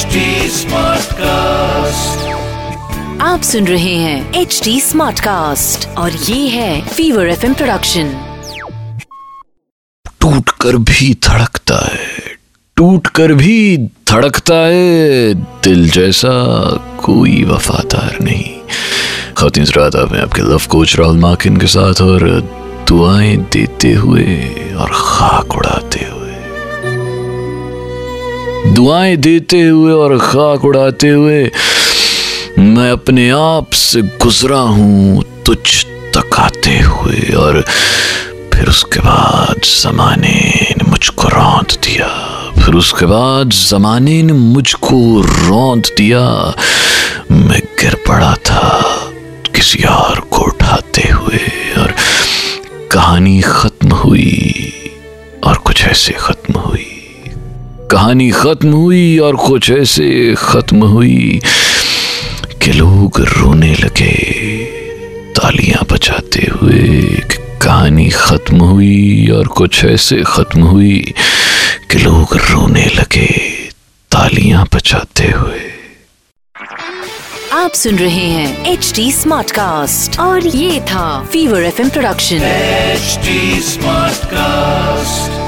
Smartcast. आप सुन रहे हैं एच डी स्मार्ट कास्ट और ये है फीवर एफ़ प्रोडक्शन टूट कर भी धड़कता है टूट कर भी धड़कता है दिल जैसा कोई वफादार नहीं। खातिन रात में आपके लव कोच राहुल माकिन के साथ और दुआएँ देते हुए और खाक उड़ाते हुए। दुआएँ देते हुए और खाक उड़ाते हुए मैं अपने आप से गुजरा हूँ, तुझ तक आते हुए। और फिर उसके बाद जमाने ने मुझको रौंद दिया। फिर उसके बाद जमाने ने मुझको रौंद दिया। मैं गिर पड़ा था किसी और को उठाते हुए। और कहानी खत्म हुई और कुछ ऐसे खत्म हुई। कहानी खत्म हुई और कुछ ऐसे खत्म हुई कि लोग रोने लगे तालियाँ बजाते हुए कि कहानी खत्म हुई और कुछ ऐसे खत्म हुई कि लोग रोने लगे तालियाँ बजाते हुए आप सुन रहे हैं एच डी स्मार्ट कास्ट और ये था fever F production H smart Smartcast.